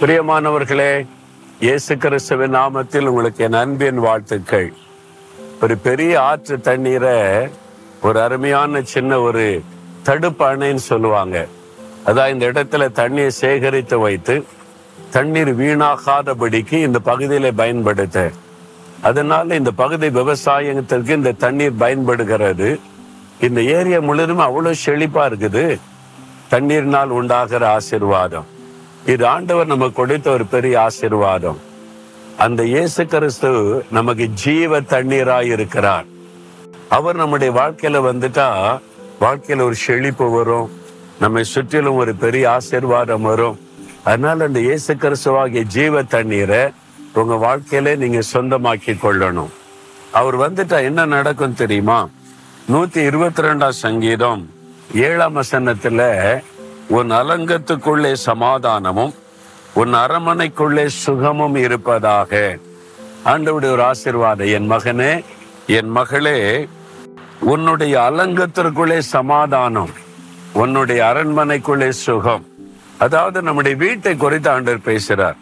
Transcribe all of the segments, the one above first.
பிரியமானவர்களே இயேசு கிறிஸ்துவின் நாமத்தில் உங்களுக்கு என் அன்பின் வாழ்த்துக்கள். ஒரு பெரிய ஆற்று தண்ணீரை ஒரு அருமையான சின்ன ஒரு தடுப்பு அணைன்னு சொல்லுவாங்க. அதான் இந்த இடத்துல தண்ணியை சேகரித்து வைத்து தண்ணீர் வீணாகாதபடிக்கு இந்த பகுதியில பயன்படுத்த. அதனால இந்த பகுதி விவசாயத்திற்கு இந்த தண்ணீர் பயன்படுகிறது. இந்த ஏரியா முழுதும் அவ்வளவு செழிப்பா இருக்குது. தண்ணீர்னால் உண்டாகிற ஆசீர்வாதம். இது ஆண்டவர் நமக்கு கொடுத்த ஒரு பெரிய ஆசீர்வாதம். அந்த இயேசு கிறிஸ்து நமக்கு ஜீவ தண்ணீராய் இருக்கிறார். அவர் நம்முடைய வாழ்க்கையில வந்துட்டா வாழ்க்கையில ஒரு செழிப்பு வரும். நம்மை சுற்றிலும் ஒரு பெரிய ஆசீர்வாதம் வரும். அதனால அந்த இயேசு கிறிஸ்துவாகிய ஜீவ தண்ணீரை உங்க வாழ்க்கையில நீங்க சொந்தமாக்கி கொள்ளணும். அவர் வந்துட்டா என்ன நடக்கும் தெரியுமா? நூத்தி இருபத்தி ரெண்டாம் சங்கீதம் ஏழாம் வசனத்துல உன் அலங்கத்துக்குள்ளே சமாதானமும் உன் அரமனைக்குள்ளே சுகமும் இருப்பதாக. ஆண்டவுடைய ஒரு ஆசிர்வாதம். என் மகனே என் மகளே உன்னுடைய அலங்கத்திற்குள்ளே சமாதானம் உன்னுடைய அரண்மனைக்குள்ளே சுகம். அதாவது நம்முடைய வீட்டை குறித்து ஆண்டவர் பேசுறார்.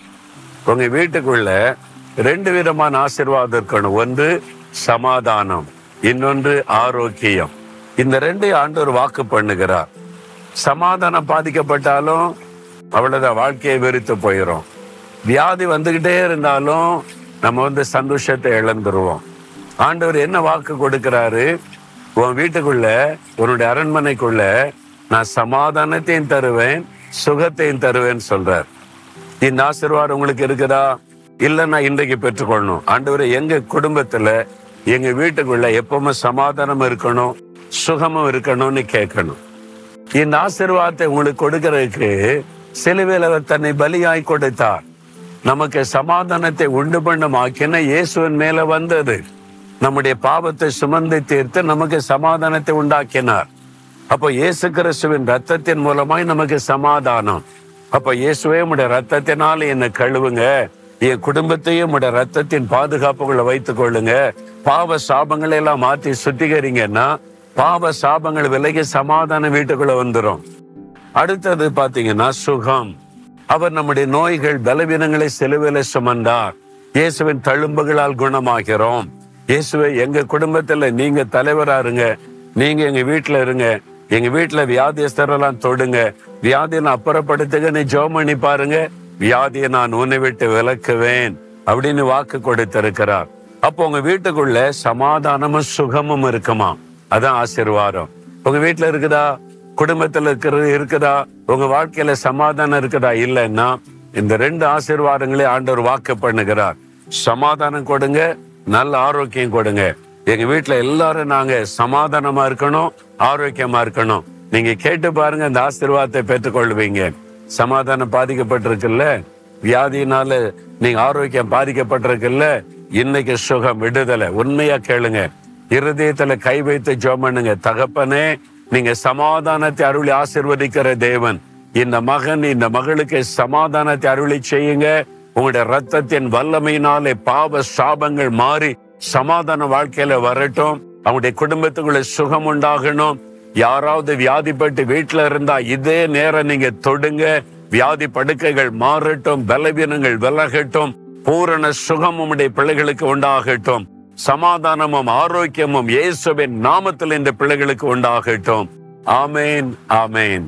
உங்க வீட்டுக்குள்ள ரெண்டு விதமான ஆசிர்வாதம் இருக்கணும். ஒன்று சமாதானம். இன்னொன்று ஆரோக்கியம். இந்த ரெண்டை ஆண்டவர் வாக்கு பண்ணுகிறார். சமாதானம் பாதிக்கப்பட்டாலும் அவ்வளவுதான் வாழ்க்கையை வெறுத்து போயிடும் வியாதி வந்துகிட்டே இருந்தாலும் நம்ம வந்து சந்தோஷத்தை இழந்துருவோம். ஆண்டவர் என்ன வாக்கு கொடுக்கிறாரு? உன் வீட்டுக்குள்ள உன்னுடைய அரண்மனைக்குள்ள நான் சமாதானத்தையும் தருவேன் சுகத்தையும் தருவேன் சொல்றார். இந்த ஆசீர்வாதம் உங்களுக்கு இருக்குதா? இல்லை நான் இன்றைக்கு பெற்றுக்கொள்ளணும். ஆண்டவர் எங்க குடும்பத்துல எங்க வீட்டுக்குள்ள எப்பவுமே சமாதானம் இருக்கணும் சுகமும் இருக்கணும்னு கேட்கணும். இந்த ஆசீர்வாதத்தை உங்களுக்கு கொடுக்கறதுக்கு சிலுவையில் அவர் தன்னை பலியாய் கொடுத்தார். நமக்கு சமாதானத்தை உண்டு பண்ணும்? ஆக்கின இயேசுவின் மேல வந்தது. நம்முடைய பாவத்தை சுமந்து தீர்த்து நமக்கு சமாதானத்தை உண்டாக்கினார். அப்போ இயேசு கிறிஸ்துவின் ரத்தத்தின் மூலமாய் நமக்கு சமாதானம். அப்ப இயேசுவே உடைய ரத்தத்தினால என்னை கழுவுங்க. என் குடும்பத்தையும் உடைய ரத்தத்தின் பாதுகாப்புகளை வைத்துக் கொள்ளுங்க. பாவ சாபங்களை எல்லாம் மாற்றி சுத்திகரிங்கன்னா பாவ சாபங்கள் விலகி சமாதான வீட்டுக்குள்ள வந்துடும் அடுத்தது பாத்தீங்கன்னா சுகம். அவர் நம்முடைய நோய்கள் பலவீனங்களை செலுவில சுமந்தார். இயேசுவின் தழும்புகளால் குணமாகிறோம். இயேசுவை எங்க குடும்பத்துல நீங்க தலைவரா இருங்க. நீங்க எங்க வீட்டுல இருங்க. எங்க வீட்டுல வியாதியஸ்தரெல்லாம் தொடுங்க. வியாதியை நான் அப்புறப்படுத்துக நீ ஜோம் பண்ணி பாருங்க. வியாதியை நான் உன்னை விட்டு விளக்குவேன் அப்படின்னு வாக்கு கொடுத்திருக்கிறார். அப்போ உங்க வீட்டுக்குள்ள சமாதானமும் சுகமும் இருக்குமா அதான் ஆசீர்வாதம். உங்க வீட்டுல இருக்குதா? குடும்பத்துல இருக்கிறது இருக்குதா? உங்க வாழ்க்கையில சமாதானம் இருக்குதா? இல்லைன்னா இந்த ரெண்டு ஆசீர்வாதங்களே ஆண்டவர் வாக்கு பண்ணுகிறார். சமாதானம் கொடுங்க நல்ல ஆரோக்கியம் கொடுங்க. எங்க வீட்டுல எல்லாரும் நாங்க சமாதானமா இருக்கணும் ஆரோக்கியமா இருக்கணும். நீங்க கேட்டு பாருங்க அந்த ஆசீர்வாதத்தை பெற்றுக்கொள்வீங்க. சமாதானம் பாதிக்கப்பட்டிருக்குல்ல? வியாதியினால நீங்க ஆரோக்கியம் பாதிக்கப்பட்டிருக்குல்ல? இன்னைக்கு சுகம் விடுதலை. உண்மையா கேளுங்க. இருதயத்துல கை வைத்து ஜோமனுங்க பண்ணுங்க. தகப்பனே நீங்க சமாதானத்தை அருளி ஆசிர்வதிக்கிற தேவன். இந்த மகன் இந்த மகளுக்கு சமாதானத்தை அருளி செய்யுங்க. உங்களுடைய ரத்தத்தின் வல்லமையினாலே பாவ சாபங்கள் மாறி சமாதான வாழ்க்கையில வரட்டும். அவங்களுடைய குடும்பத்துக்குள்ள சுகம் உண்டாகணும். யாராவது வியாதிப்பட்டு வீட்டுல இருந்தா இதே நேரம் நீங்க தொடுங்க. வியாதி படுக்கைகள் மாறட்டும் பலவீனங்கள் விலகட்டும். பூரண சுகம் உம்முடைய பிள்ளைகளுக்கு உண்டாகட்டும். சமாதானமும் ஆரோக்கியமும் இயேசுவின் நாமத்தில் இந்த பிள்ளைகளுக்கு உண்டாகட்டும். ஆமேன் ஆமேன்.